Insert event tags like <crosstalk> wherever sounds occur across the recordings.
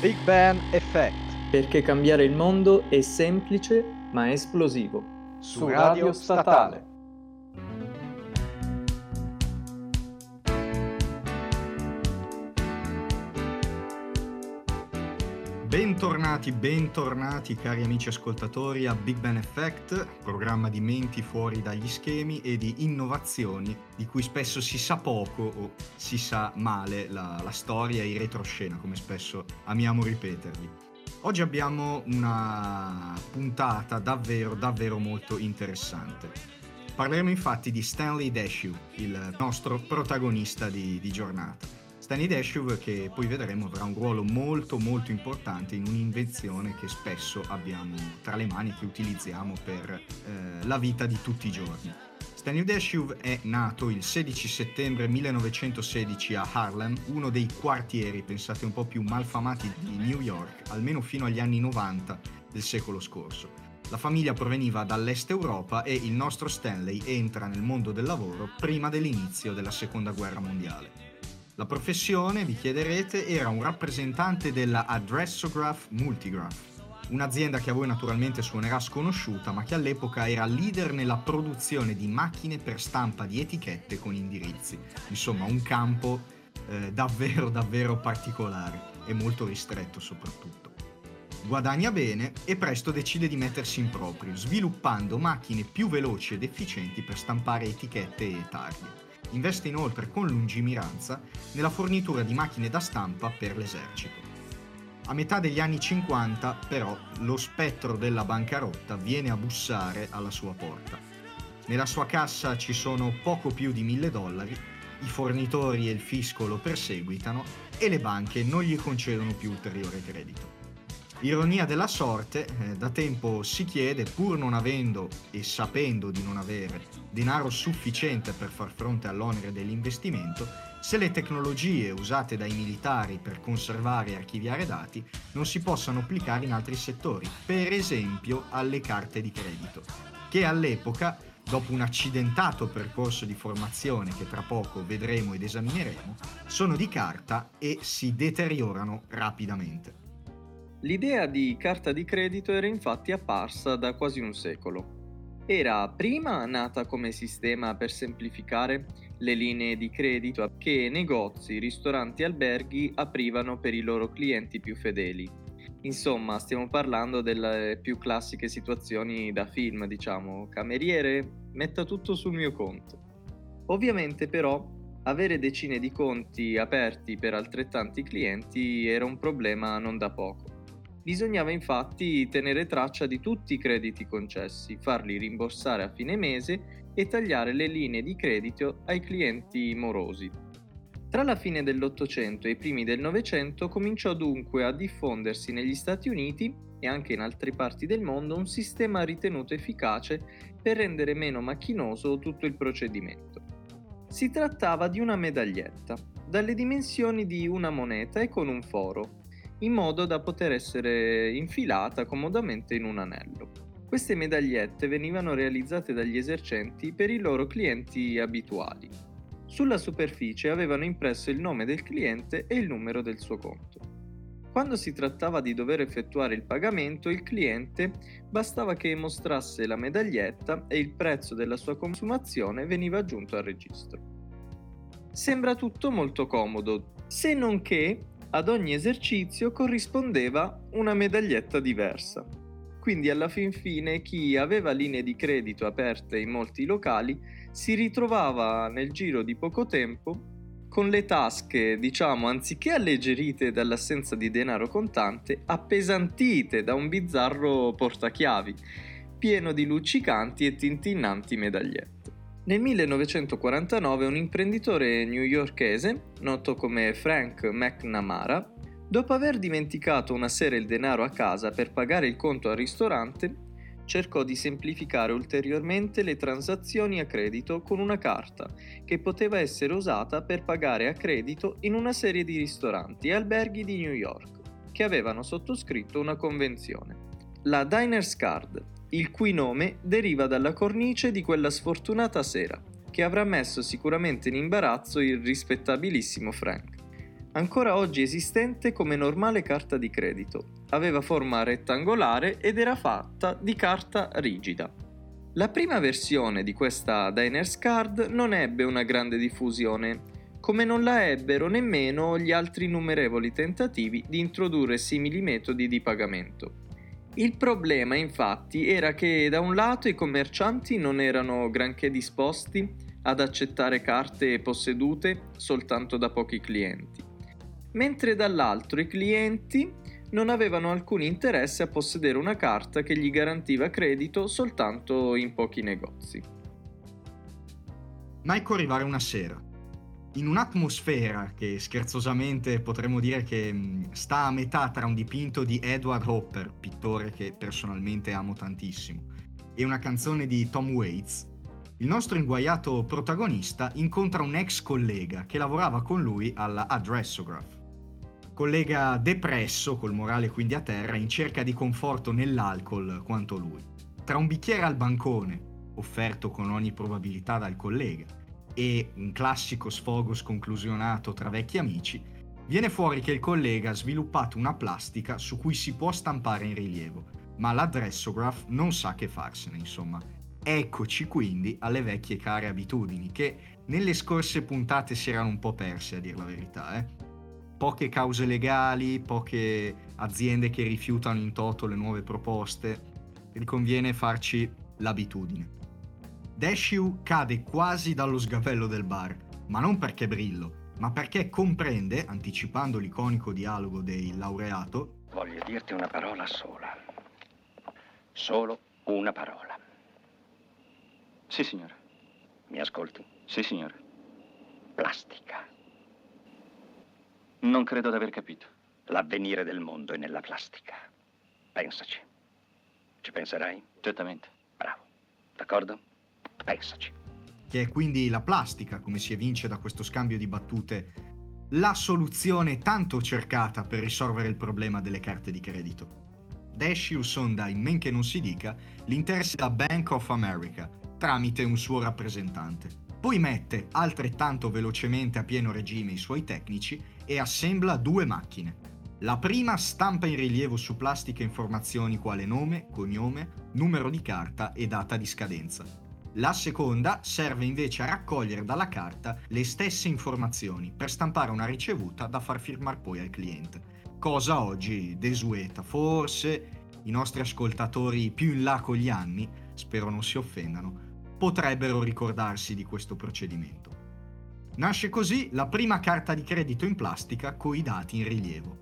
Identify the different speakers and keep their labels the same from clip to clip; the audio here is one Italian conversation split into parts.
Speaker 1: Big Bang Effect.
Speaker 2: Perché cambiare il mondo è semplice ma esplosivo.
Speaker 1: Su Radio Statale.
Speaker 3: Bentornati, bentornati cari amici ascoltatori a Big Ben Effect, programma di menti fuori dagli schemi e di innovazioni di cui spesso si sa poco o si sa male la, la storia e i retroscena, come spesso amiamo ripetervi. Oggi abbiamo una puntata davvero, davvero molto interessante. Parleremo infatti di Stanley Dashew, il nostro protagonista di, di giornata. Stanley Dashew che poi vedremo avrà un ruolo molto molto importante in un'invenzione che spesso abbiamo tra le mani che utilizziamo per eh, la vita di tutti i giorni. Stanley Dashew è nato il 16 settembre 1916 a Harlem, uno dei quartieri, pensate un po' più malfamati di New York, almeno fino agli anni 90 del secolo scorso. La famiglia proveniva dall'est Europa e il nostro Stanley entra nel mondo del lavoro prima dell'inizio della seconda guerra mondiale. La professione, vi chiederete, era un rappresentante della Addressograph Multigraph, un'azienda che a voi naturalmente suonerà sconosciuta, ma che all'epoca era leader nella produzione di macchine per stampa di etichette con indirizzi. Insomma, un campo eh, davvero, <laughs> davvero particolare e molto ristretto soprattutto. Guadagna bene e presto decide di mettersi in proprio, sviluppando macchine più veloci ed efficienti per stampare etichette e targhe. Investe inoltre con lungimiranza nella fornitura di macchine da stampa per l'esercito. A metà degli anni 50, però, lo spettro della bancarotta viene a bussare alla sua porta. Nella sua cassa ci sono poco più di mille dollari, i fornitori e il fisco lo perseguitano e le banche non gli concedono più ulteriore credito. Ironia della sorte, eh, da tempo si chiede, pur non avendo e sapendo di non avere denaro sufficiente per far fronte all'onere dell'investimento, se le tecnologie usate dai militari per conservare e archiviare dati non si possano applicare in altri settori, per esempio alle carte di credito, che all'epoca, dopo un accidentato percorso di formazione che tra poco vedremo ed esamineremo, sono di carta e si deteriorano rapidamente.
Speaker 2: L'idea di carta di credito era infatti apparsa da quasi un secolo. Era prima nata come sistema per semplificare le linee di credito che negozi, ristoranti e alberghi aprivano per i loro clienti più fedeli. Insomma, stiamo parlando delle più classiche situazioni da film, diciamo, cameriere, metta tutto sul mio conto. Ovviamente però avere decine di conti aperti per altrettanti clienti era un problema non da poco. Bisognava infatti tenere traccia di tutti i crediti concessi, farli rimborsare a fine mese e tagliare le linee di credito ai clienti morosi. Tra la fine dell'Ottocento e i primi del Novecento cominciò dunque a diffondersi negli Stati Uniti e anche in altre parti del mondo un sistema ritenuto efficace per rendere meno macchinoso tutto il procedimento. Si trattava di una medaglietta, dalle dimensioni di una moneta e con un foro, in modo da poter essere infilata comodamente in un anello. Queste medagliette venivano realizzate dagli esercenti per i loro clienti abituali. Sulla superficie avevano impresso il nome del cliente e il numero del suo conto. Quando si trattava di dover effettuare il pagamento, il cliente bastava che mostrasse la medaglietta e il prezzo della sua consumazione veniva aggiunto al registro. Sembra tutto molto comodo, se non che ad ogni esercizio corrispondeva una medaglietta diversa. Quindi alla fin fine chi aveva linee di credito aperte in molti locali si ritrovava nel giro di poco tempo con le tasche, diciamo, anziché alleggerite dall'assenza di denaro contante, appesantite da un bizzarro portachiavi, pieno di luccicanti e tintinnanti medagliette. Nel 1949 un imprenditore newyorkese, noto come Frank McNamara, dopo aver dimenticato una sera il denaro a casa per pagare il conto al ristorante, cercò di semplificare ulteriormente le transazioni a credito con una carta che poteva essere usata per pagare a credito in una serie di ristoranti e alberghi di New York che avevano sottoscritto una convenzione. La Diners Card il cui nome deriva dalla cornice di quella sfortunata sera, che avrà messo sicuramente in imbarazzo il rispettabilissimo Frank. ancora oggi esistente come normale carta di credito. Aveva forma rettangolare ed era fatta di carta rigida. La prima versione di questa Diners Card non ebbe una grande diffusione, come non la ebbero nemmeno gli altri innumerevoli tentativi di introdurre simili metodi di pagamento. Il problema infatti era che da un lato i commercianti non erano granché disposti ad accettare carte possedute soltanto da pochi clienti, mentre dall'altro i clienti non avevano alcun interesse a possedere una carta che gli garantiva credito soltanto in pochi negozi.
Speaker 3: Ecco arrivare una sera. In un'atmosfera che scherzosamente potremmo dire che mm, sta a metà tra un dipinto di Edward Hopper, pittore che personalmente amo tantissimo, e una canzone di Tom Waits, il nostro inguaiato protagonista incontra un ex collega che lavorava con lui alla Addressograph. Collega depresso, col morale quindi a terra, in cerca di conforto nell'alcol quanto lui. Tra un bicchiere al bancone, offerto con ogni probabilità dal collega, e un classico sfogo sconclusionato tra vecchi amici, viene fuori che il collega ha sviluppato una plastica su cui si può stampare in rilievo, ma l'addressograph non sa che farsene, insomma, Eccoci quindi alle vecchie care abitudini che nelle scorse puntate si erano un po' perse a dir la verità. Eh? Poche cause legali, poche aziende che rifiutano in toto le nuove proposte. Riconviene farci l'abitudine. Dashiu cade quasi dallo sgabello del bar, ma non perché brillo, ma perché comprende, anticipando l'iconico dialogo del laureato,
Speaker 4: Voglio dirti una parola sola. Solo una parola.
Speaker 5: Sì, signore.
Speaker 4: Mi ascolti?
Speaker 5: Sì, signore.
Speaker 4: Plastica.
Speaker 5: Non credo di aver capito.
Speaker 4: L'avvenire del mondo è nella plastica. Pensaci. Ci penserai?
Speaker 5: Certamente.
Speaker 4: Bravo. D'accordo? Pensaci.
Speaker 3: che è quindi la plastica, come si evince da questo scambio di battute, la soluzione tanto cercata per risolvere il problema delle carte di credito. Dashiell sonda, in men che non si dica, l'interesse della Bank of America, tramite un suo rappresentante. Poi mette altrettanto velocemente a pieno regime i suoi tecnici e assembla due macchine. La prima stampa in rilievo su plastica informazioni quale nome, cognome, numero di carta e data di scadenza. La seconda serve invece a raccogliere dalla carta le stesse informazioni per stampare una ricevuta da far firmare poi al cliente. Cosa oggi desueta, forse i nostri ascoltatori più in là con gli anni, spero non si offendano, potrebbero ricordarsi di questo procedimento. Nasce così la prima carta di credito in plastica con i dati in rilievo.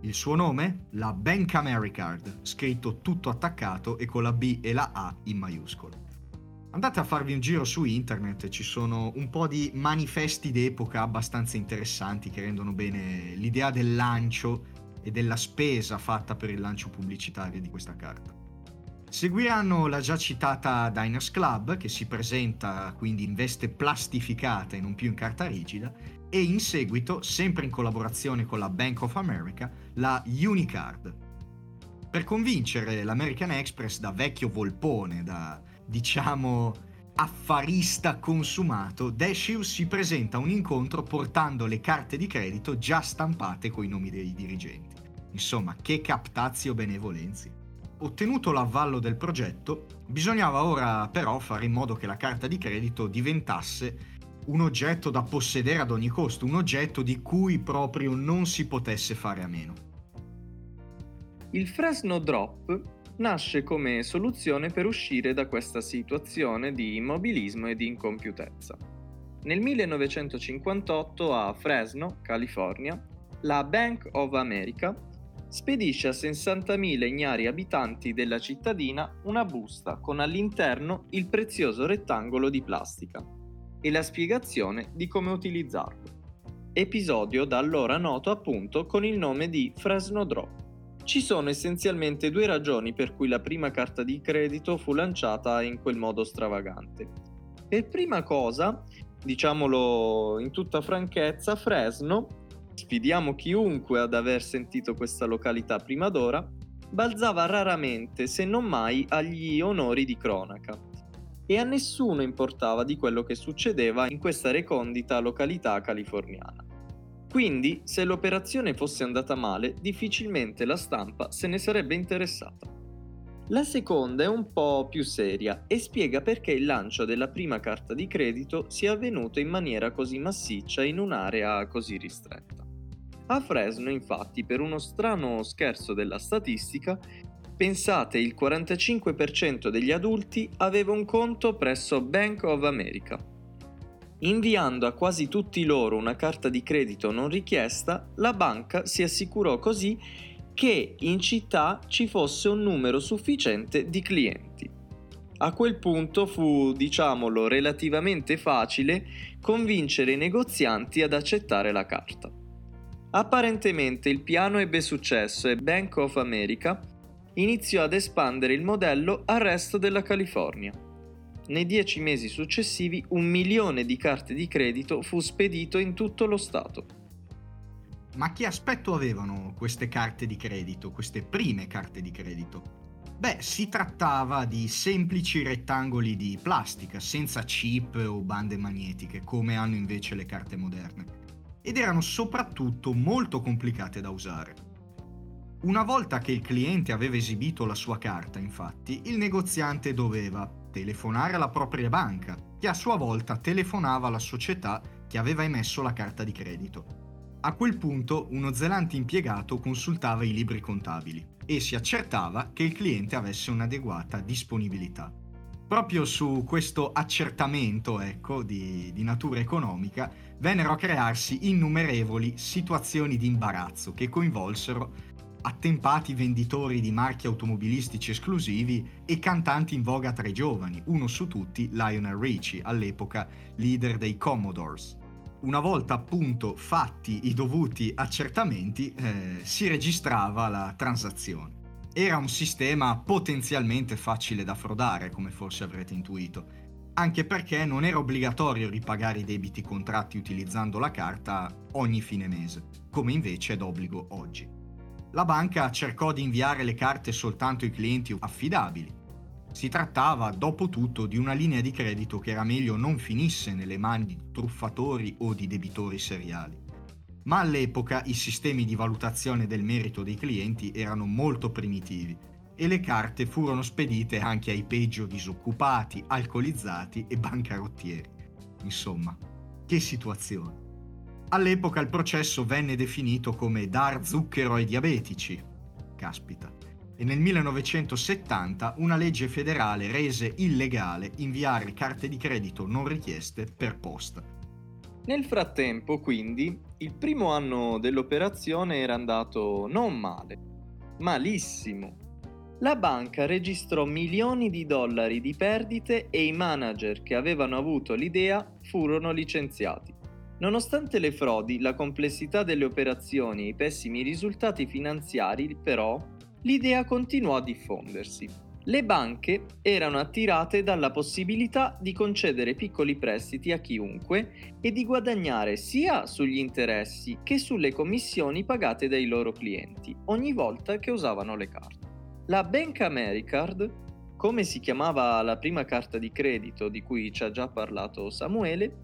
Speaker 3: Il suo nome? La Bank Americard, scritto tutto attaccato e con la B e la A in maiuscolo. Andate a farvi un giro su internet, ci sono un po' di manifesti d'epoca abbastanza interessanti che rendono bene l'idea del lancio e della spesa fatta per il lancio pubblicitario di questa carta. Seguiranno la già citata Diners Club, che si presenta quindi in veste plastificata e non più in carta rigida, e in seguito, sempre in collaborazione con la Bank of America, la Unicard. Per convincere l'American Express da vecchio volpone, da diciamo affarista consumato, Dashiell si presenta a un incontro portando le carte di credito già stampate coi nomi dei dirigenti. Insomma, che captazio benevolenzi. Ottenuto l'avvallo del progetto, bisognava ora però fare in modo che la carta di credito diventasse un oggetto da possedere ad ogni costo, un oggetto di cui proprio non si potesse fare a meno.
Speaker 2: Il Fresno Drop nasce come soluzione per uscire da questa situazione di immobilismo e di incompiutezza. Nel 1958 a Fresno, California, la Bank of America spedisce a 60.000 ignari abitanti della cittadina una busta con all'interno il prezioso rettangolo di plastica e la spiegazione di come utilizzarlo. Episodio da allora noto appunto con il nome di Fresno Drop. Ci sono essenzialmente due ragioni per cui la prima carta di credito fu lanciata in quel modo stravagante. Per prima cosa, diciamolo in tutta franchezza, Fresno sfidiamo chiunque ad aver sentito questa località prima d'ora, balzava raramente, se non mai, agli onori di cronaca. E a nessuno importava di quello che succedeva in questa recondita località californiana. Quindi, se l'operazione fosse andata male, difficilmente la stampa se ne sarebbe interessata. La seconda è un po' più seria e spiega perché il lancio della prima carta di credito sia avvenuto in maniera così massiccia in un'area così ristretta. A Fresno, infatti, per uno strano scherzo della statistica, pensate il 45% degli adulti aveva un conto presso Bank of America. Inviando a quasi tutti loro una carta di credito non richiesta, la banca si assicurò così che in città ci fosse un numero sufficiente di clienti. A quel punto fu, diciamolo, relativamente facile convincere i negozianti ad accettare la carta. Apparentemente il piano ebbe successo e Bank of America iniziò ad espandere il modello al resto della California nei dieci mesi successivi un milione di carte di credito fu spedito in tutto lo Stato.
Speaker 3: Ma che aspetto avevano queste carte di credito, queste prime carte di credito? Beh, si trattava di semplici rettangoli di plastica, senza chip o bande magnetiche, come hanno invece le carte moderne. Ed erano soprattutto molto complicate da usare. Una volta che il cliente aveva esibito la sua carta, infatti, il negoziante doveva telefonare alla propria banca, che a sua volta telefonava alla società che aveva emesso la carta di credito. A quel punto uno zelante impiegato consultava i libri contabili e si accertava che il cliente avesse un'adeguata disponibilità. Proprio su questo accertamento ecco, di, di natura economica vennero a crearsi innumerevoli situazioni di imbarazzo che coinvolsero attempati venditori di marchi automobilistici esclusivi e cantanti in voga tra i giovani, uno su tutti Lionel Richie, all'epoca leader dei Commodores. Una volta appunto fatti i dovuti accertamenti, eh, si registrava la transazione. Era un sistema potenzialmente facile da frodare, come forse avrete intuito, anche perché non era obbligatorio ripagare i debiti contratti utilizzando la carta ogni fine mese, come invece è d'obbligo oggi la banca cercò di inviare le carte soltanto ai clienti affidabili. Si trattava, dopo tutto, di una linea di credito che era meglio non finisse nelle mani di truffatori o di debitori seriali. Ma all'epoca i sistemi di valutazione del merito dei clienti erano molto primitivi e le carte furono spedite anche ai peggio disoccupati, alcolizzati e bancarottieri. Insomma, che situazione. All'epoca il processo venne definito come dar zucchero ai diabetici. Caspita. E nel 1970 una legge federale rese illegale inviare carte di credito non richieste per posta.
Speaker 2: Nel frattempo, quindi, il primo anno dell'operazione era andato non male, malissimo. La banca registrò milioni di dollari di perdite e i manager che avevano avuto l'idea furono licenziati. Nonostante le frodi, la complessità delle operazioni e i pessimi risultati finanziari, però, l'idea continuò a diffondersi. Le banche erano attirate dalla possibilità di concedere piccoli prestiti a chiunque e di guadagnare sia sugli interessi che sulle commissioni pagate dai loro clienti ogni volta che usavano le carte. La Bank Americard, come si chiamava la prima carta di credito di cui ci ha già parlato Samuele,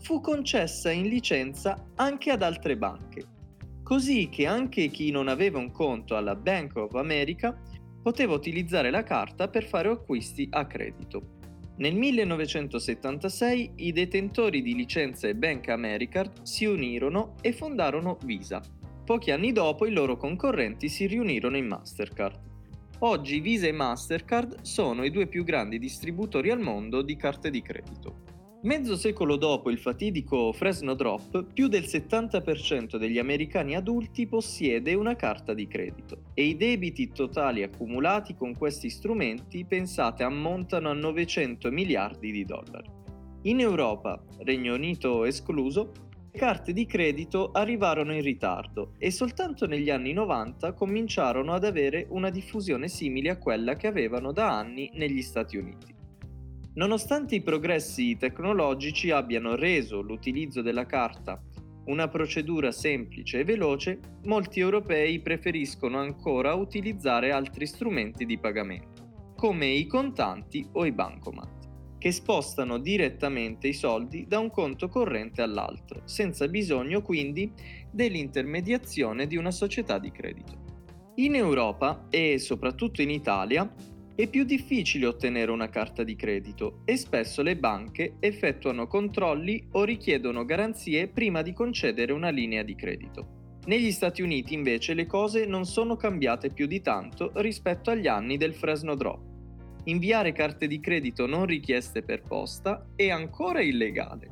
Speaker 2: fu concessa in licenza anche ad altre banche, così che anche chi non aveva un conto alla Bank of America poteva utilizzare la carta per fare acquisti a credito. Nel 1976 i detentori di licenze Bank Americard si unirono e fondarono Visa. Pochi anni dopo i loro concorrenti si riunirono in Mastercard. Oggi Visa e Mastercard sono i due più grandi distributori al mondo di carte di credito. Mezzo secolo dopo il fatidico Fresno Drop, più del 70% degli americani adulti possiede una carta di credito e i debiti totali accumulati con questi strumenti, pensate, ammontano a 900 miliardi di dollari. In Europa, Regno Unito escluso, le carte di credito arrivarono in ritardo e soltanto negli anni 90 cominciarono ad avere una diffusione simile a quella che avevano da anni negli Stati Uniti. Nonostante i progressi tecnologici abbiano reso l'utilizzo della carta una procedura semplice e veloce, molti europei preferiscono ancora utilizzare altri strumenti di pagamento, come i contanti o i bancomat. che spostano direttamente i soldi da un conto corrente all'altro, senza bisogno quindi dell'intermediazione di una società di credito. In Europa e soprattutto in Italia è più difficile ottenere una carta di credito e spesso le banche effettuano controlli o richiedono garanzie prima di concedere una linea di credito. Negli Stati Uniti invece le cose non sono cambiate più di tanto rispetto agli anni del Fresno Drop. Inviare carte di credito non richieste per posta è ancora illegale,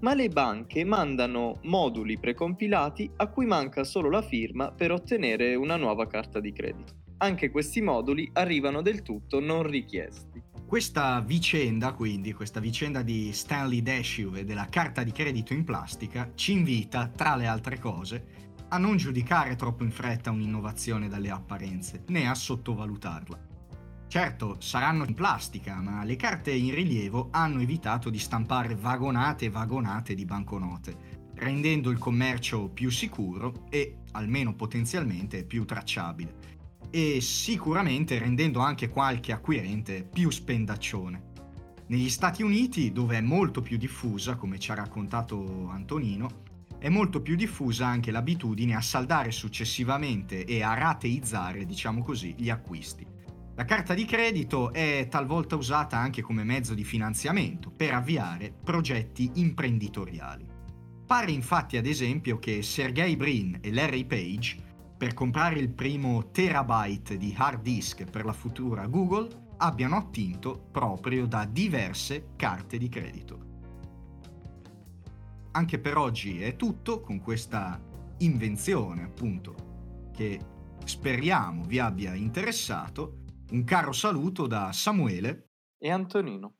Speaker 2: ma le banche mandano moduli precompilati a cui manca solo la firma per ottenere una nuova carta di credito anche questi moduli arrivano del tutto non richiesti.
Speaker 3: Questa vicenda, quindi, questa vicenda di Stanley Dashew e della carta di credito in plastica, ci invita, tra le altre cose, a non giudicare troppo in fretta un'innovazione dalle apparenze, né a sottovalutarla. Certo, saranno in plastica, ma le carte in rilievo hanno evitato di stampare vagonate e vagonate di banconote, rendendo il commercio più sicuro e, almeno potenzialmente, più tracciabile e sicuramente rendendo anche qualche acquirente più spendaccione. Negli Stati Uniti, dove è molto più diffusa, come ci ha raccontato Antonino, è molto più diffusa anche l'abitudine a saldare successivamente e a rateizzare, diciamo così, gli acquisti. La carta di credito è talvolta usata anche come mezzo di finanziamento per avviare progetti imprenditoriali. Pare infatti ad esempio che Sergey Brin e Larry Page per comprare il primo terabyte di hard disk per la futura Google abbiano attinto proprio da diverse carte di credito. Anche per oggi è tutto con questa invenzione, appunto, che speriamo vi abbia interessato. Un caro saluto da Samuele
Speaker 2: e Antonino.